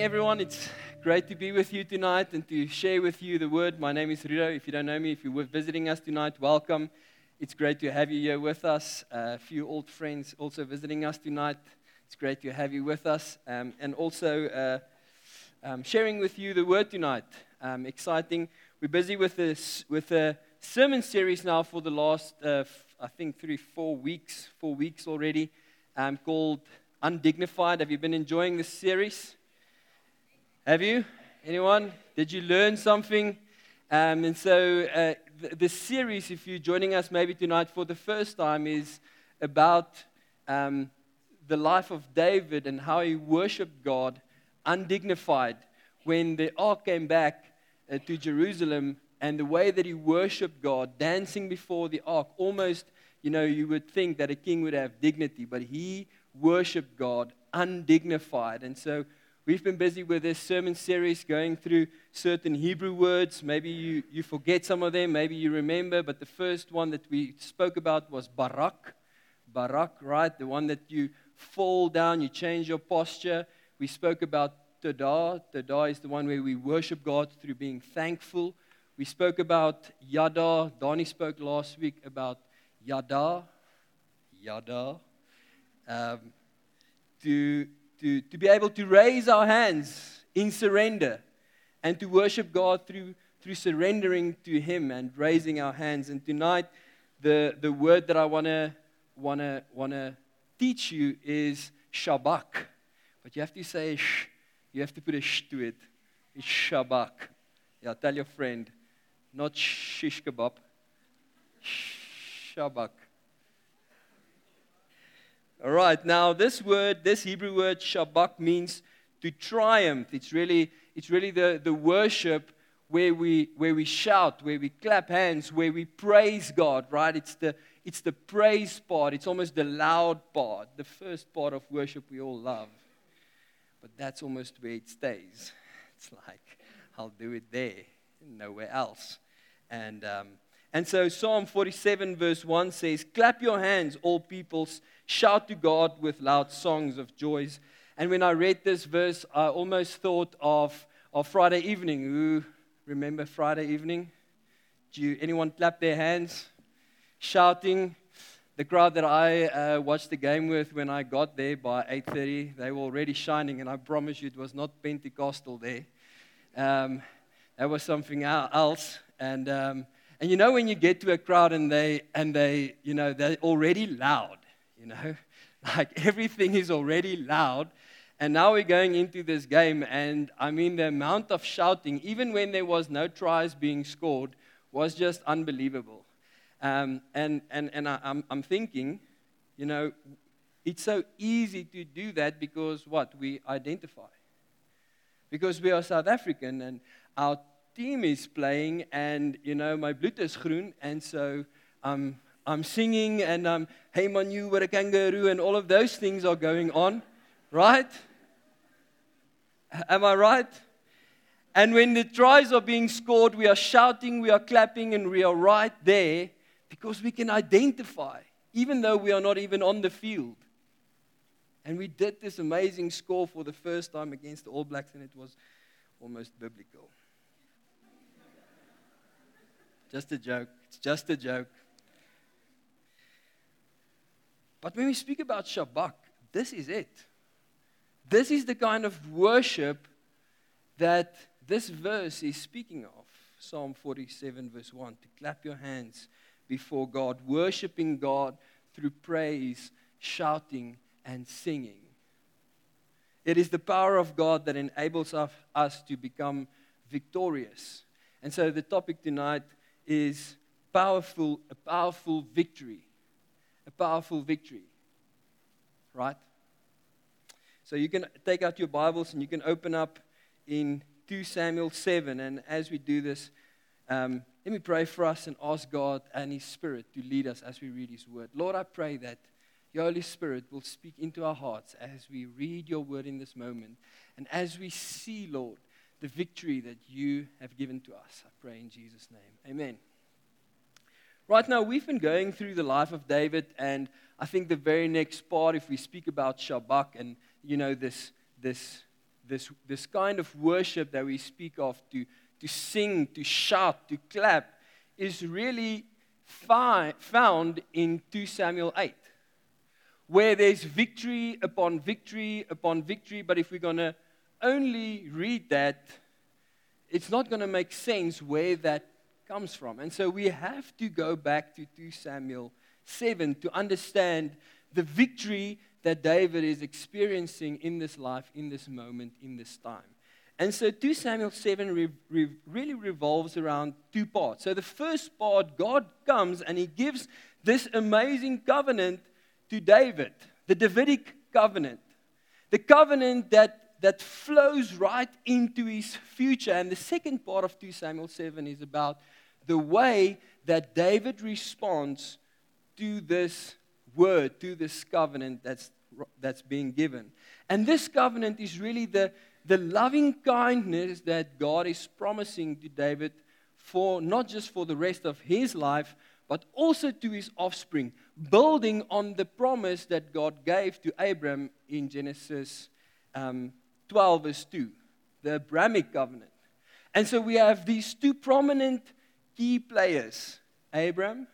evening, everyone. It's great to be with you tonight and to share with you the word. My name is Rudo. If you don't know me, if you're visiting us tonight, welcome. It's great to have you here with us. Uh, a few old friends also visiting us tonight. It's great to have you with us. Um, and also uh, um, sharing with you the word tonight. Um, exciting. We're busy with, this, with a sermon series now for the last, uh, I think, three, four weeks, four weeks already, um, called Undignified. Have you been enjoying this series? Have you? Anyone? Did you learn something? Um, and so, uh, the, the, series, if you're joining us maybe tonight for the first time, is about um, the life of David and how he worshiped God undignified when the ark came back uh, to Jerusalem and the way that he worshiped God, dancing before the ark, almost, you know, you would think that a king would have dignity, but he worshiped God undignified. And so we've been busy with this sermon series going through certain Hebrew words. Maybe you, you forget some of them, maybe you remember, but the first one that we spoke about was Barak. Barak, right? The one that you fall down, you change your posture. We spoke about Todah. Todah is the one where we worship God through being thankful. We spoke about Yada. Donnie spoke last week about Yada. Yada um, to, to, to be able to raise our hands in surrender and to worship God through, through surrendering to Him and raising our hands. And tonight, the, the word that I want to wanna, wanna teach you is Shabach. But you have to say sh, you have to put a sh to it. It's Shabach. Yeah, tell your friend, not shish kebab, Shabach. All right, now this word, this Hebrew word, shabach, means to triumph. It's really, it's really the, the worship where we, where we shout, where we clap hands, where we praise God, right? It's the, it's the praise part, it's almost the loud part, the first part of worship we all love. But that's almost where it stays. It's like, I'll do it there, nowhere else. And, um, and so Psalm 47, verse 1 says, Clap your hands, all peoples shout to God with loud songs of joys. And when I read this verse, I almost thought of, of Friday evening. Who remember Friday evening? Do you, anyone clap their hands? Shouting. The crowd that I uh, watched the game with when I got there by 8.30, they were already shining, and I promise you it was not Pentecostal there. Um, that was something else. And, um, and you know when you get to a crowd and they, and they, you know, they're already loud you know? Like everything is already loud. And now we're going into this game, and I mean, the amount of shouting, even when there was no tries being scored, was just unbelievable. Um, and and, and I, I'm, I'm thinking, you know, it's so easy to do that because what? We identify. Because we are South African, and our team is playing, and, you know, my bloed is groen, and so um, I'm singing and I'm, hey man, you were a kangaroo, and all of those things are going on, right? Am I right? And when the tries are being scored, we are shouting, we are clapping, and we are right there because we can identify, even though we are not even on the field. And we did this amazing score for the first time against the All Blacks, and it was almost biblical. Just a joke. It's just a joke. But when we speak about Shabach, this is it. This is the kind of worship that this verse is speaking of. Psalm 47, verse 1 to clap your hands before God, worshiping God through praise, shouting, and singing. It is the power of God that enables us to become victorious. And so the topic tonight is powerful, a powerful victory a powerful victory. Right? So you can take out your Bibles and you can open up in 2 Samuel 7. And as we do this, um, let me pray for us and ask God and His Spirit to lead us as we read His Word. Lord, I pray that your Holy Spirit will speak into our hearts as we read your Word in this moment. And as we see, Lord, the victory that you have given to us. I pray in Jesus' name. Amen. Right now, we've been going through the life of David, and I think the very next part, if we speak about Shabach and you know this this this, this kind of worship that we speak of, to, to sing, to shout, to clap, is really fi- found in 2 Samuel 8, where there's victory upon victory upon victory. But if we're to only read that, it's not going to make sense where that comes from. And so we have to go back to 2 Samuel 7 to understand the victory that David is experiencing in this life, in this moment, in this time. And so 2 Samuel 7 re- re- really revolves around two parts. So the first part, God comes and he gives this amazing covenant to David, the Davidic covenant. The covenant that, that flows right into his future. And the second part of 2 Samuel 7 is about the way that David responds to this word, to this covenant that's, that's being given. And this covenant is really the, the loving kindness that God is promising to David for not just for the rest of his life, but also to his offspring, building on the promise that God gave to Abram in Genesis um, 12, verse 2, the Abrahamic covenant. And so we have these two prominent key players Abram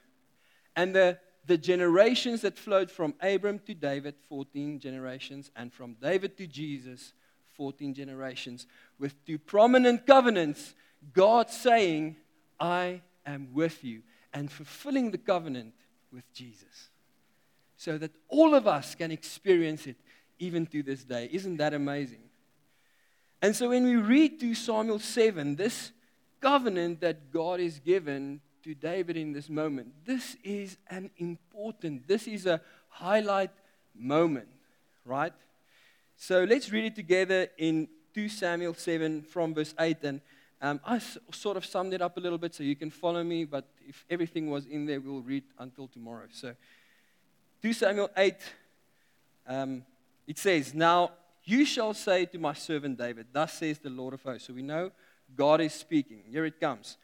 and the the generations that flowed from Abram to David, 14 generations, and from David to Jesus, 14 generations, with two prominent covenants God saying, I am with you, and fulfilling the covenant with Jesus. So that all of us can experience it even to this day. Isn't that amazing? And so when we read to Samuel 7, this covenant that God is given to David in this moment. This is an important, this is a highlight moment, right? So let's read it together in 2 Samuel 7 from verse 8. And um, I s- sort of summed it up a little bit so you can follow me, but if everything was in there, we'll read until tomorrow. So 2 Samuel 8, um, it says, Now you shall say to my servant David, Thus says the Lord of hosts. So we know God is speaking. Here it comes.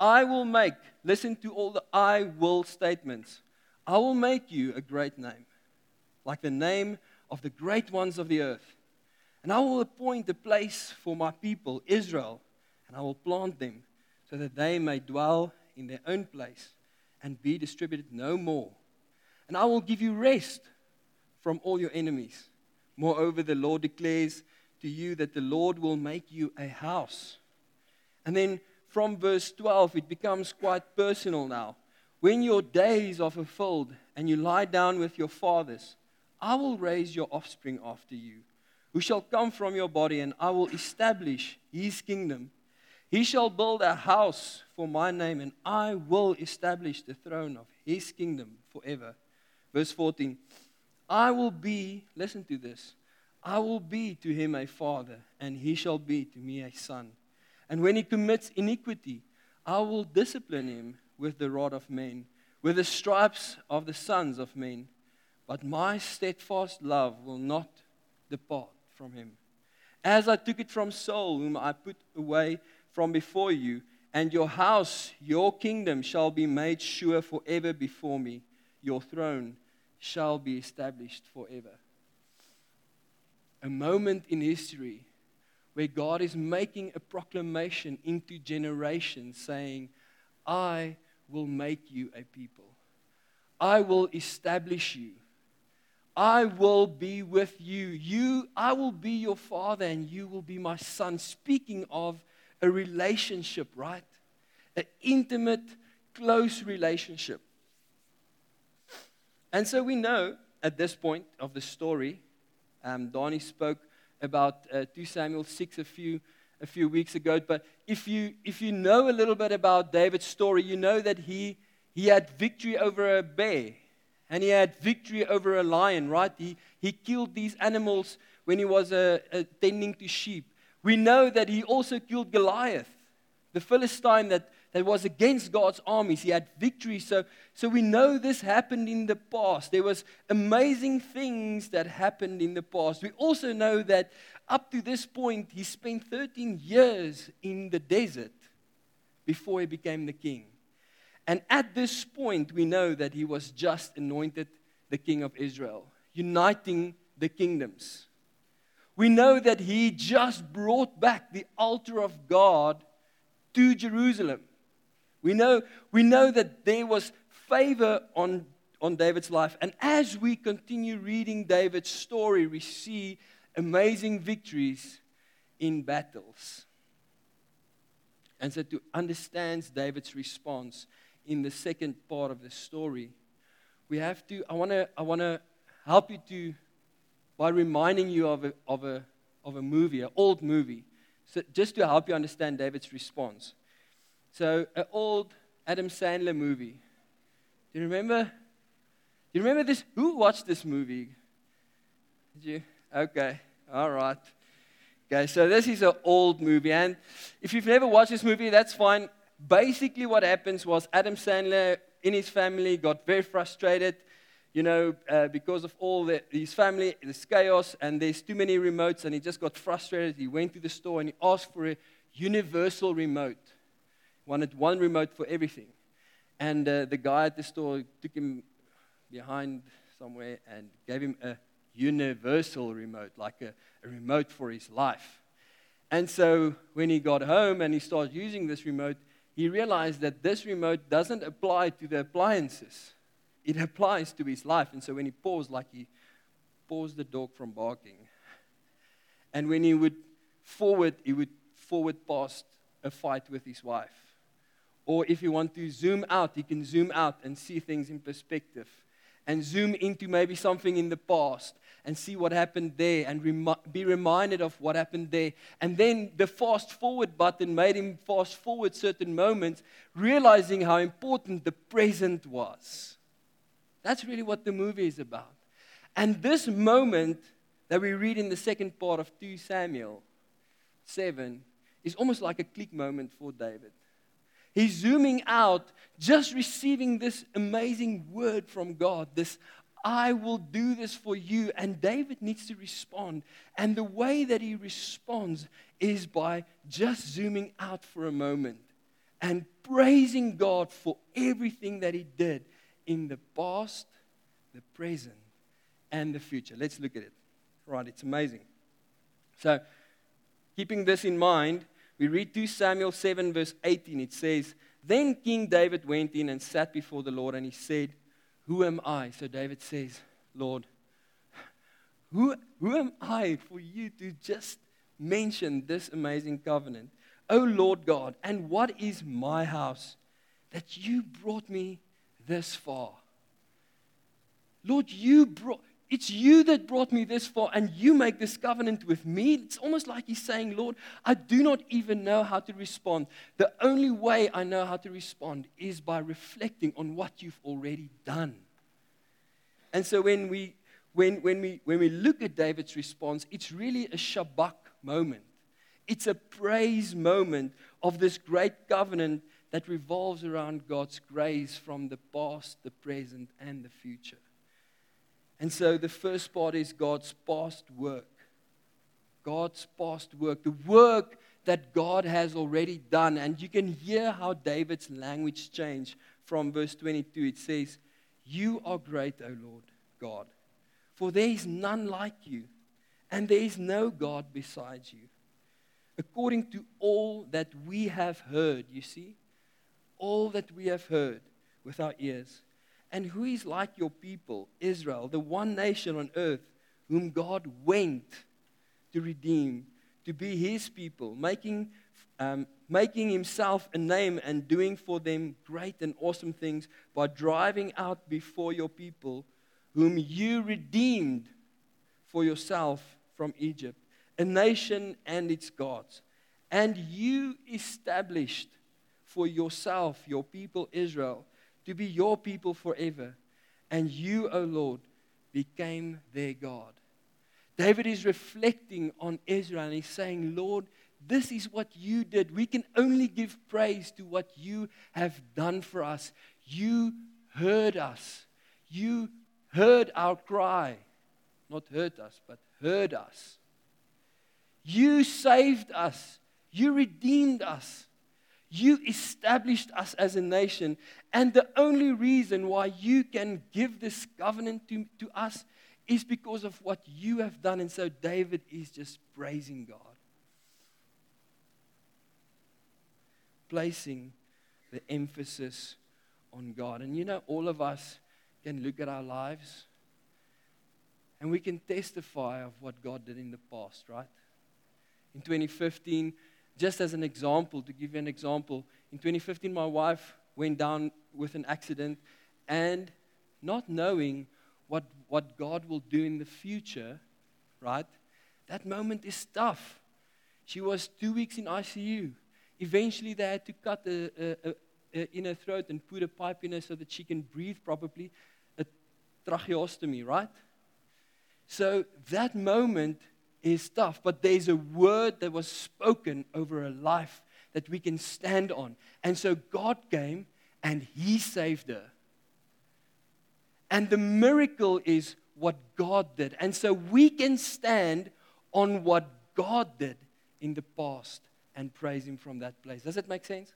I will make, listen to all the I will statements. I will make you a great name, like the name of the great ones of the earth. And I will appoint a place for my people, Israel, and I will plant them so that they may dwell in their own place and be distributed no more. And I will give you rest from all your enemies. Moreover, the Lord declares to you that the Lord will make you a house. And then from verse 12, it becomes quite personal now. When your days are fulfilled and you lie down with your fathers, I will raise your offspring after you, who shall come from your body, and I will establish his kingdom. He shall build a house for my name, and I will establish the throne of his kingdom forever. Verse 14 I will be, listen to this, I will be to him a father, and he shall be to me a son. And when he commits iniquity, I will discipline him with the rod of men, with the stripes of the sons of men. But my steadfast love will not depart from him. As I took it from Saul, whom I put away from before you, and your house, your kingdom shall be made sure forever before me. Your throne shall be established forever. A moment in history where God is making a proclamation into generations saying, I will make you a people. I will establish you. I will be with you. You I will be your father and you will be my son. Speaking of a relationship, right? An intimate, close relationship. And so we know at this point of the story, um, Donnie spoke about uh, 2 Samuel 6 a few, a few weeks ago. But if you, if you know a little bit about David's story, you know that he, he had victory over a bear and he had victory over a lion, right? He, he killed these animals when he was uh, uh, tending to sheep. We know that he also killed Goliath, the Philistine that, that was against God's armies. He had victory. So, so we know this happened in the past. There was amazing things that happened in the past. We also know that up to this point, he spent 13 years in the desert before he became the king. And at this point, we know that he was just anointed the king of Israel, uniting the kingdoms. We know that he just brought back the altar of God to Jerusalem. We know, we know that there was favor on, on David's life. And as we continue reading David's story, we see amazing victories in battles. And so, to understand David's response in the second part of the story, we have to, I want to I wanna help you to by reminding you of a, of a, of a movie, an old movie, so just to help you understand David's response. So, an old Adam Sandler movie. Do you remember? Do you remember this? Who watched this movie? Did you? Okay, all right. Okay, so this is an old movie, and if you've never watched this movie, that's fine. Basically, what happens was Adam Sandler in his family got very frustrated you know, uh, because of all the, his family, this chaos, and there's too many remotes, and he just got frustrated. He went to the store and he asked for a universal remote. Wanted one remote for everything. And uh, the guy at the store took him behind somewhere and gave him a universal remote, like a, a remote for his life. And so when he got home and he started using this remote, he realized that this remote doesn't apply to the appliances it applies to his life. And so when he paused, like he paused the dog from barking. And when he would forward, he would forward past a fight with his wife. Or if you want to zoom out, you can zoom out and see things in perspective. And zoom into maybe something in the past and see what happened there and be reminded of what happened there. And then the fast forward button made him fast forward certain moments, realizing how important the present was. That's really what the movie is about. And this moment that we read in the second part of 2 Samuel 7 is almost like a click moment for David. He's zooming out, just receiving this amazing word from God, this I will do this for you. And David needs to respond. And the way that he responds is by just zooming out for a moment and praising God for everything that he did in the past, the present, and the future. Let's look at it. Right, it's amazing. So, keeping this in mind, we read 2 Samuel 7, verse 18. It says, Then King David went in and sat before the Lord, and he said, Who am I? So David says, Lord, who, who am I for you to just mention this amazing covenant? O Lord God, and what is my house that you brought me this far. Lord, you brought, it's you that brought me this far, and you make this covenant with me. It's almost like he's saying, Lord, I do not even know how to respond. The only way I know how to respond is by reflecting on what you've already done. And so when we when, when, we, when we look at David's response, it's really a Shabach moment. It's a praise moment of this great covenant that revolves around God's grace from the past, the present, and the future. And so the first part is God's past work. God's past work, the work that God has already done. And you can hear how David's language changed from verse 22. It says, You are great, O Lord God, for there is none like you, and there is no God besides you. According to all that we have heard, you see, all that we have heard with our ears. And who is like your people, Israel, the one nation on earth whom God went to redeem, to be his people, making, um, making himself a name and doing for them great and awesome things by driving out before your people, whom you redeemed for yourself from Egypt, a nation and its gods. And you established for yourself, your people Israel, to be your people forever. And you, O Lord, became their God. David is reflecting on Israel and he's saying, Lord, this is what you did. We can only give praise to what you have done for us. You heard us. You heard our cry. Not heard us, but heard us. You saved us. You redeemed us. You established us as a nation. And the only reason why you can give this covenant to, to us is because of what you have done. And so David is just praising God, placing the emphasis on God. And you know, all of us can look at our lives and we can testify of what God did in the past, right? In 2015, just as an example, to give you an example, in 2015, my wife went down with an accident, and not knowing what, what God will do in the future, right? That moment is tough. She was two weeks in ICU. Eventually, they had to cut a, a, a, in her throat and put a pipe in her so that she can breathe properly. A tracheostomy, right? So that moment is tough, but there's a word that was spoken over a life that we can stand on. And so God came and He saved her. And the miracle is what God did. And so we can stand on what God did in the past and praise Him from that place. Does that make sense?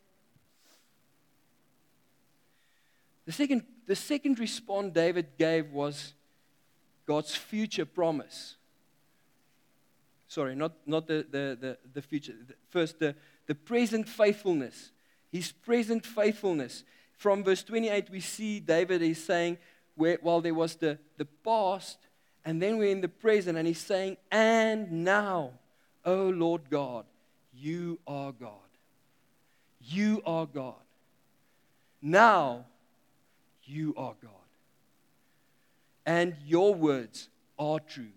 The second, the second response David gave was God's future promise. Sorry, not, not the, the, the, the future. First, the, the present faithfulness. His present faithfulness. From verse 28, we see David is saying, where, while there was the, the past, and then we're in the present, and he's saying, And now, O Lord God, you are God. You are God. Now, you are God. And your words are true.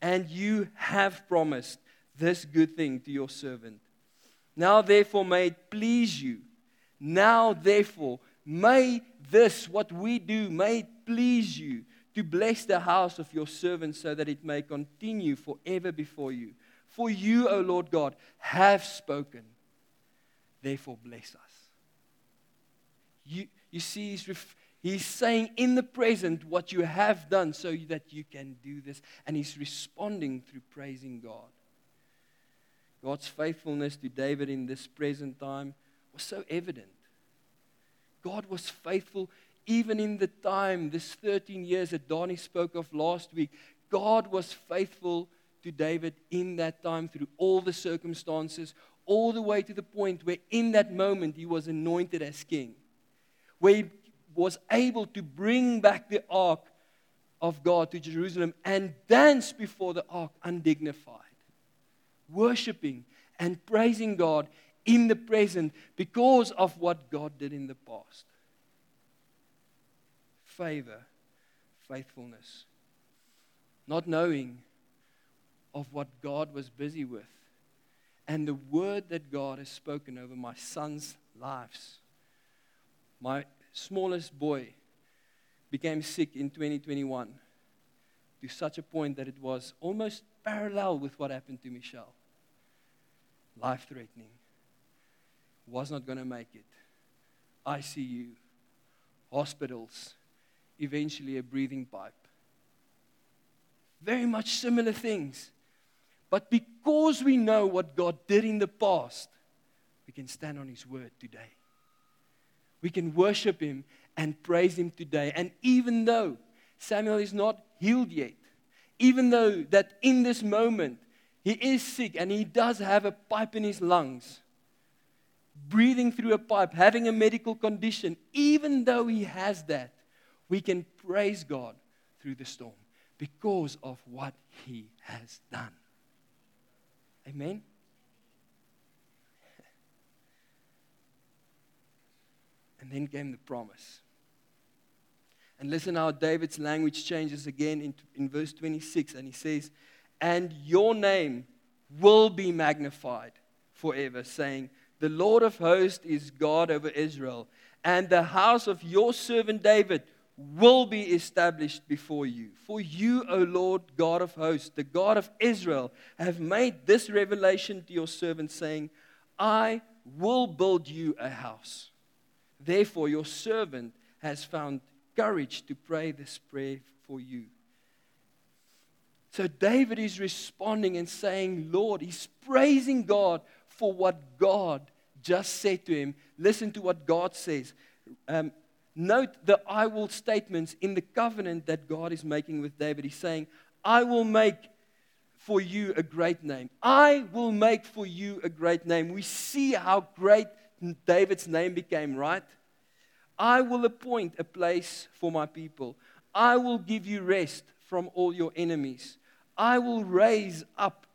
And you have promised this good thing to your servant. Now, therefore, may it please you. Now, therefore, may this, what we do, may it please you to bless the house of your servant so that it may continue forever before you. For you, O Lord God, have spoken. Therefore, bless us. You, you see, he's, ref, he's saying in the present what you have done so that you can do this. And he's responding through praising God. God's faithfulness to David in this present time was so evident. God was faithful even in the time, this 13 years that Donnie spoke of last week. God was faithful to David in that time through all the circumstances, all the way to the point where in that moment he was anointed as king, where he was able to bring back the ark of God to Jerusalem and dance before the ark undignified, worshiping and praising God in the present because of what God did in the past. Favor, faithfulness, not knowing of what God was busy with, and the word that God has spoken over my sons' lives. My smallest boy became sick in 2021 to such a point that it was almost parallel with what happened to Michelle. Life threatening was not going to make it. ICU, hospitals, eventually a breathing pipe. Very much similar things. But because we know what God did in the past, we can stand on His word today. We can worship Him and praise Him today. And even though Samuel is not healed yet, even though that in this moment he is sick and he does have a pipe in his lungs, breathing through a pipe, having a medical condition, even though he has that, we can praise God through the storm because of what he has done. Amen? And then came the promise. And listen how David's language changes again in, in verse 26. And he says, And your name will be magnified forever, saying, the Lord of hosts is God over Israel, and the house of your servant David will be established before you. For you, O Lord God of hosts, the God of Israel, have made this revelation to your servant, saying, I will build you a house. Therefore, your servant has found courage to pray this prayer for you. So, David is responding and saying, Lord, he's praising God for what God just said to him. Listen to what God says. Um, note the I will statements in the covenant that God is making with David. He's saying, I will make for you a great name. I will make for you a great name. We see how great David's name became, right? I will appoint a place for my people. I will give you rest from all your enemies. I will raise up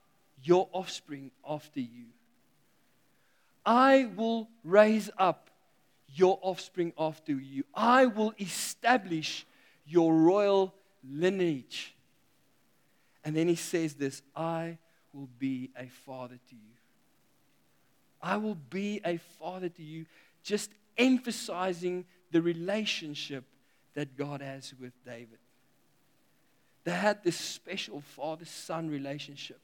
your offspring after you. I will raise up your offspring after you. I will establish your royal lineage. And then he says this I will be a father to you. I will be a father to you, just emphasizing the relationship that God has with David. They had this special father son relationship.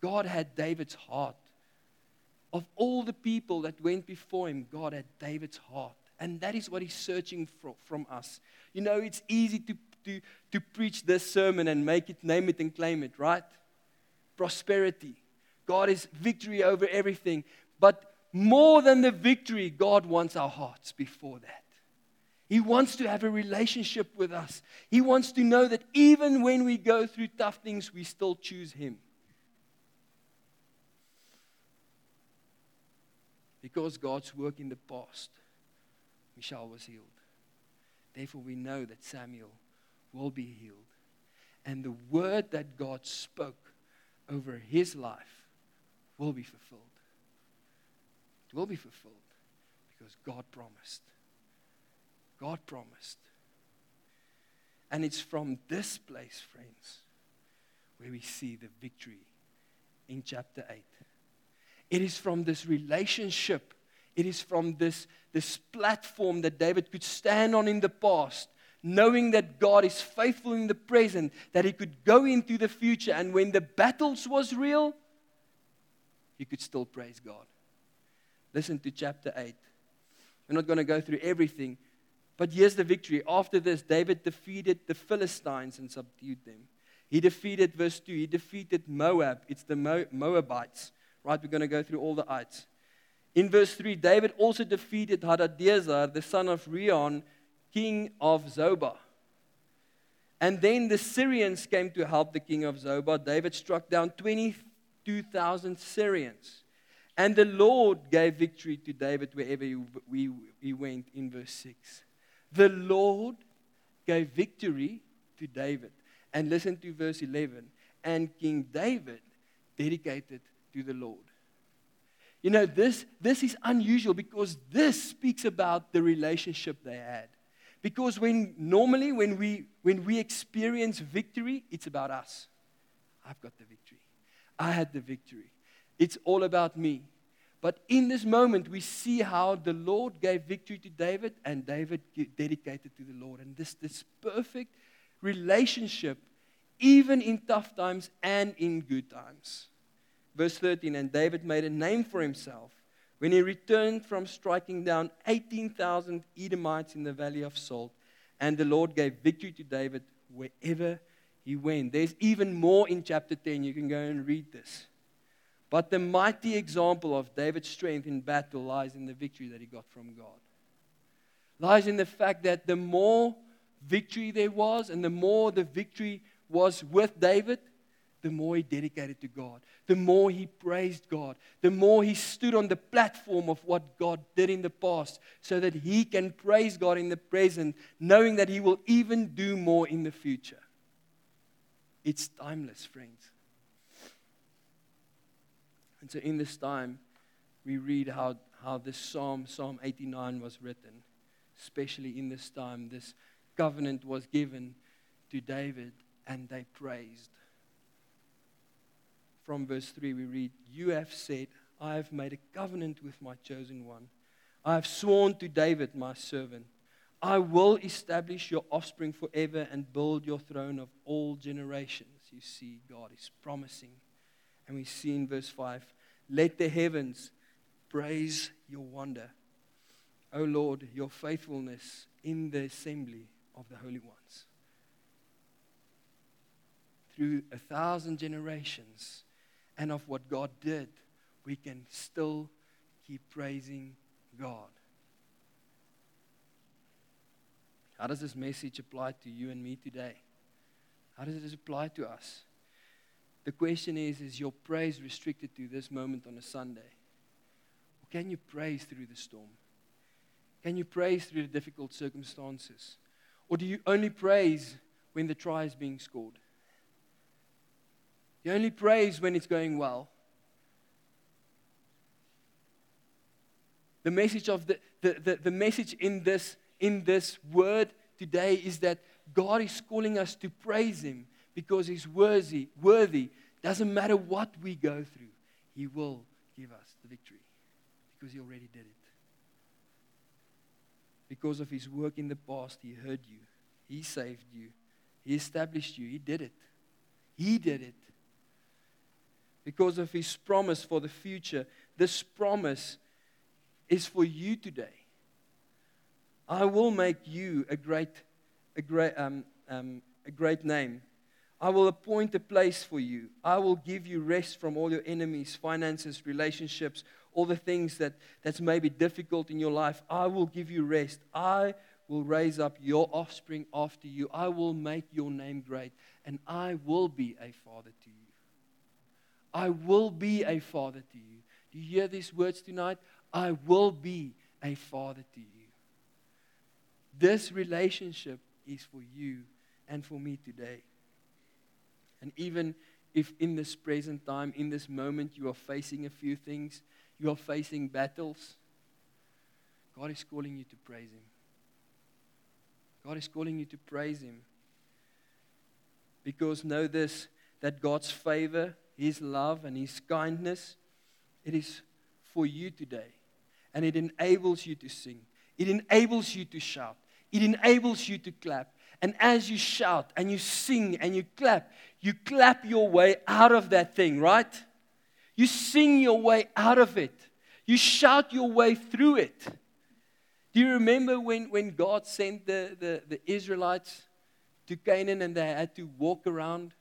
God had David's heart. Of all the people that went before him, God had David's heart. And that is what he's searching for, from us. You know, it's easy to, to, to preach this sermon and make it, name it, and claim it, right? Prosperity. God is victory over everything. But more than the victory, God wants our hearts before that. He wants to have a relationship with us. He wants to know that even when we go through tough things, we still choose Him. Because God's work in the past, Michelle was healed. Therefore, we know that Samuel will be healed. And the word that God spoke over his life will be fulfilled. It will be fulfilled because God promised. God promised. And it's from this place, friends, where we see the victory in chapter 8. It is from this relationship, it is from this, this platform that David could stand on in the past, knowing that God is faithful in the present, that he could go into the future, and when the battles was real, he could still praise God. Listen to chapter 8. We're not going to go through everything, but here's the victory. After this, David defeated the Philistines and subdued them. He defeated, verse 2, he defeated Moab. It's the Moabites. Right, we're going to go through all the ites. In verse 3, David also defeated Hadadezer, the son of Rion, king of Zobah. And then the Syrians came to help the king of Zobah. David struck down 22,000 Syrians. And the Lord gave victory to David wherever he, he went, in verse 6. The Lord gave victory to David. And listen to verse 11. And King David dedicated to the Lord. You know, this, this is unusual because this speaks about the relationship they had. Because when normally when we when we experience victory, it's about us. I've got the victory. I had the victory. It's all about me. But in this moment, we see how the Lord gave victory to David, and David dedicated to the Lord. And this, this perfect relationship, even in tough times and in good times. Verse 13 And David made a name for himself when he returned from striking down 18,000 Edomites in the valley of Salt. And the Lord gave victory to David wherever he went. There's even more in chapter 10. You can go and read this. But the mighty example of David's strength in battle lies in the victory that he got from God. Lies in the fact that the more victory there was and the more the victory was with David, the more he dedicated to God, the more he praised God, the more he stood on the platform of what God did in the past, so that he can praise God in the present, knowing that he will even do more in the future. It's timeless, friends. And so in this time, we read how, how this psalm, Psalm 89, was written. Especially in this time, this covenant was given to David, and they praised from verse 3, we read, You have said, I have made a covenant with my chosen one. I have sworn to David, my servant, I will establish your offspring forever and build your throne of all generations. You see, God is promising. And we see in verse 5 Let the heavens praise your wonder. O Lord, your faithfulness in the assembly of the holy ones. Through a thousand generations, and of what God did, we can still keep praising God. How does this message apply to you and me today? How does it apply to us? The question is Is your praise restricted to this moment on a Sunday? Or can you praise through the storm? Can you praise through the difficult circumstances? Or do you only praise when the try is being scored? You only praise when it's going well. The message of the, the, the, the, message in this, in this word today is that God is calling us to praise Him because He's worthy, worthy. Doesn't matter what we go through, He will give us the victory because He already did it. Because of His work in the past, He heard you, He saved you, He established you, He did it. He did it. Because of His promise for the future, this promise is for you today. I will make you a great, a great, um, um, a great name. I will appoint a place for you. I will give you rest from all your enemies, finances, relationships, all the things that, that's maybe difficult in your life. I will give you rest. I will raise up your offspring after you. I will make your name great, and I will be a father to you. I will be a father to you. Do you hear these words tonight? I will be a father to you. This relationship is for you and for me today. And even if in this present time, in this moment, you are facing a few things, you are facing battles, God is calling you to praise Him. God is calling you to praise Him. Because know this that God's favor, His love, and His kindness, it is for you today and it enables you to sing. It enables you to shout. It enables you to clap. And as you shout and you sing and you clap, you clap your way out of that thing, right? You sing your way out of it. You shout your way through it. Do you remember when, when God sent the, the, the Israelites to Canaan and they had to walk around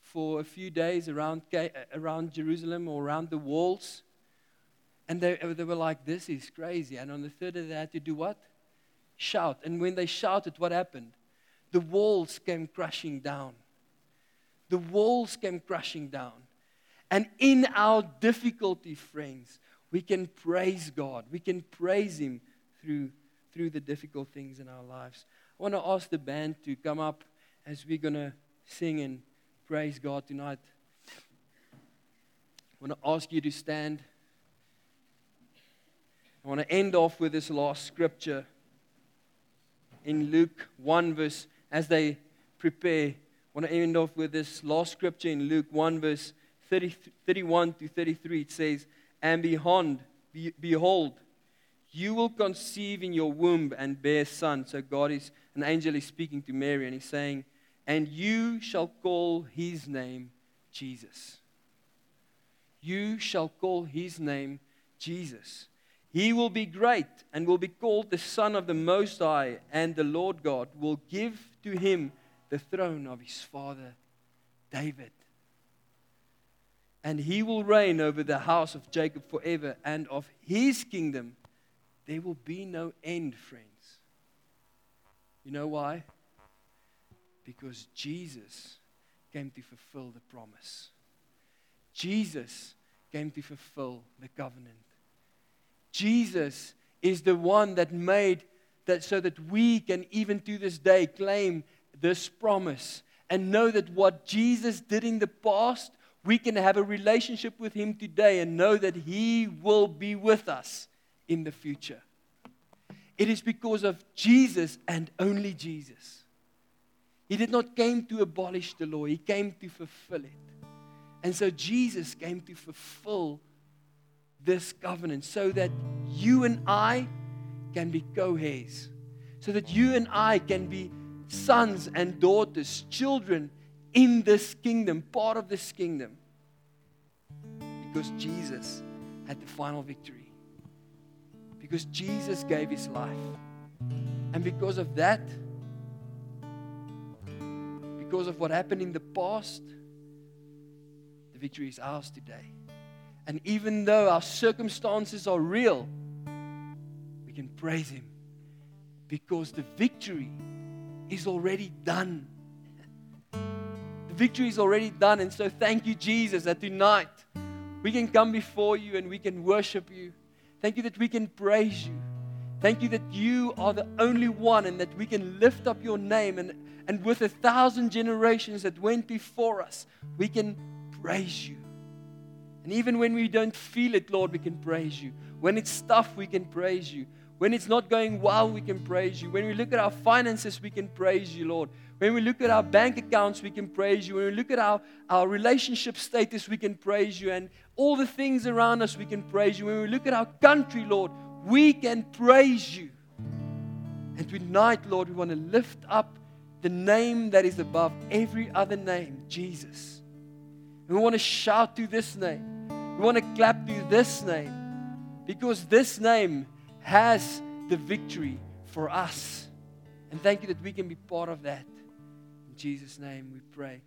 for a few days around, uh, around Jerusalem or around the walls? And they, they were like, this is crazy. And on the third day, they had to do what? Shout. And when they shouted, what happened? The walls came crashing down. The walls came crashing down. And in our difficulty, friends, we can praise God. We can praise Him through, through the difficult things in our lives. I want to ask the band to come up as we're going to sing and praise God tonight. I want to ask you to stand. I want to end off with this last scripture in Luke 1, verse, as they prepare. I want to end off with this last scripture in Luke 1, verse 30, 31 to 33. It says, And behold, be, behold, you will conceive in your womb and bear son. So God is, an angel is speaking to Mary, and he's saying, And you shall call his name Jesus. You shall call his name Jesus he will be great and will be called the Son of the Most High, and the Lord God will give to him the throne of his father David. And he will reign over the house of Jacob forever, and of his kingdom there will be no end, friends. You know why? Because Jesus came to fulfill the promise. Jesus came to fulfill the covenant. Jesus is the one that made that so that we can even to this day claim this promise and know that what Jesus did in the past, we can have a relationship with Him today and know that He will be with us in the future. It is because of Jesus and only Jesus. He did not came to abolish the law, He came to fulfill it. And so Jesus came to fulfill this covenant so that you and I can be co heirs, so that you and I can be sons and daughters, children in this kingdom, part of this kingdom. Because Jesus had the final victory. Because Jesus gave his life. And because of that, because of what happened in the past, the victory is ours today. And even though our circumstances are real, we can praise Him because the victory is already done. The victory is already done. And so, thank you, Jesus, that tonight we can come before you and we can worship you. Thank you that we can praise you. Thank you that you are the only one and that we can lift up your name. And, and with a thousand generations that went before us, we can praise you. And even when we don't feel it, Lord, we can praise you. When it's tough, we can praise you. When it's not going well, we can praise you. When we look at our finances, we can praise you, Lord. When we look at our bank accounts, we can praise you. When we look at our, our relationship status, we can praise you. And all the things around us, we can praise you. When we look at our country, Lord, we can praise you. And tonight, Lord, we want to lift up the name that is above every other name, Jesus. And we want to shout to this name. We want to clap to this name because this name has the victory for us. And thank you that we can be part of that. In Jesus' name we pray.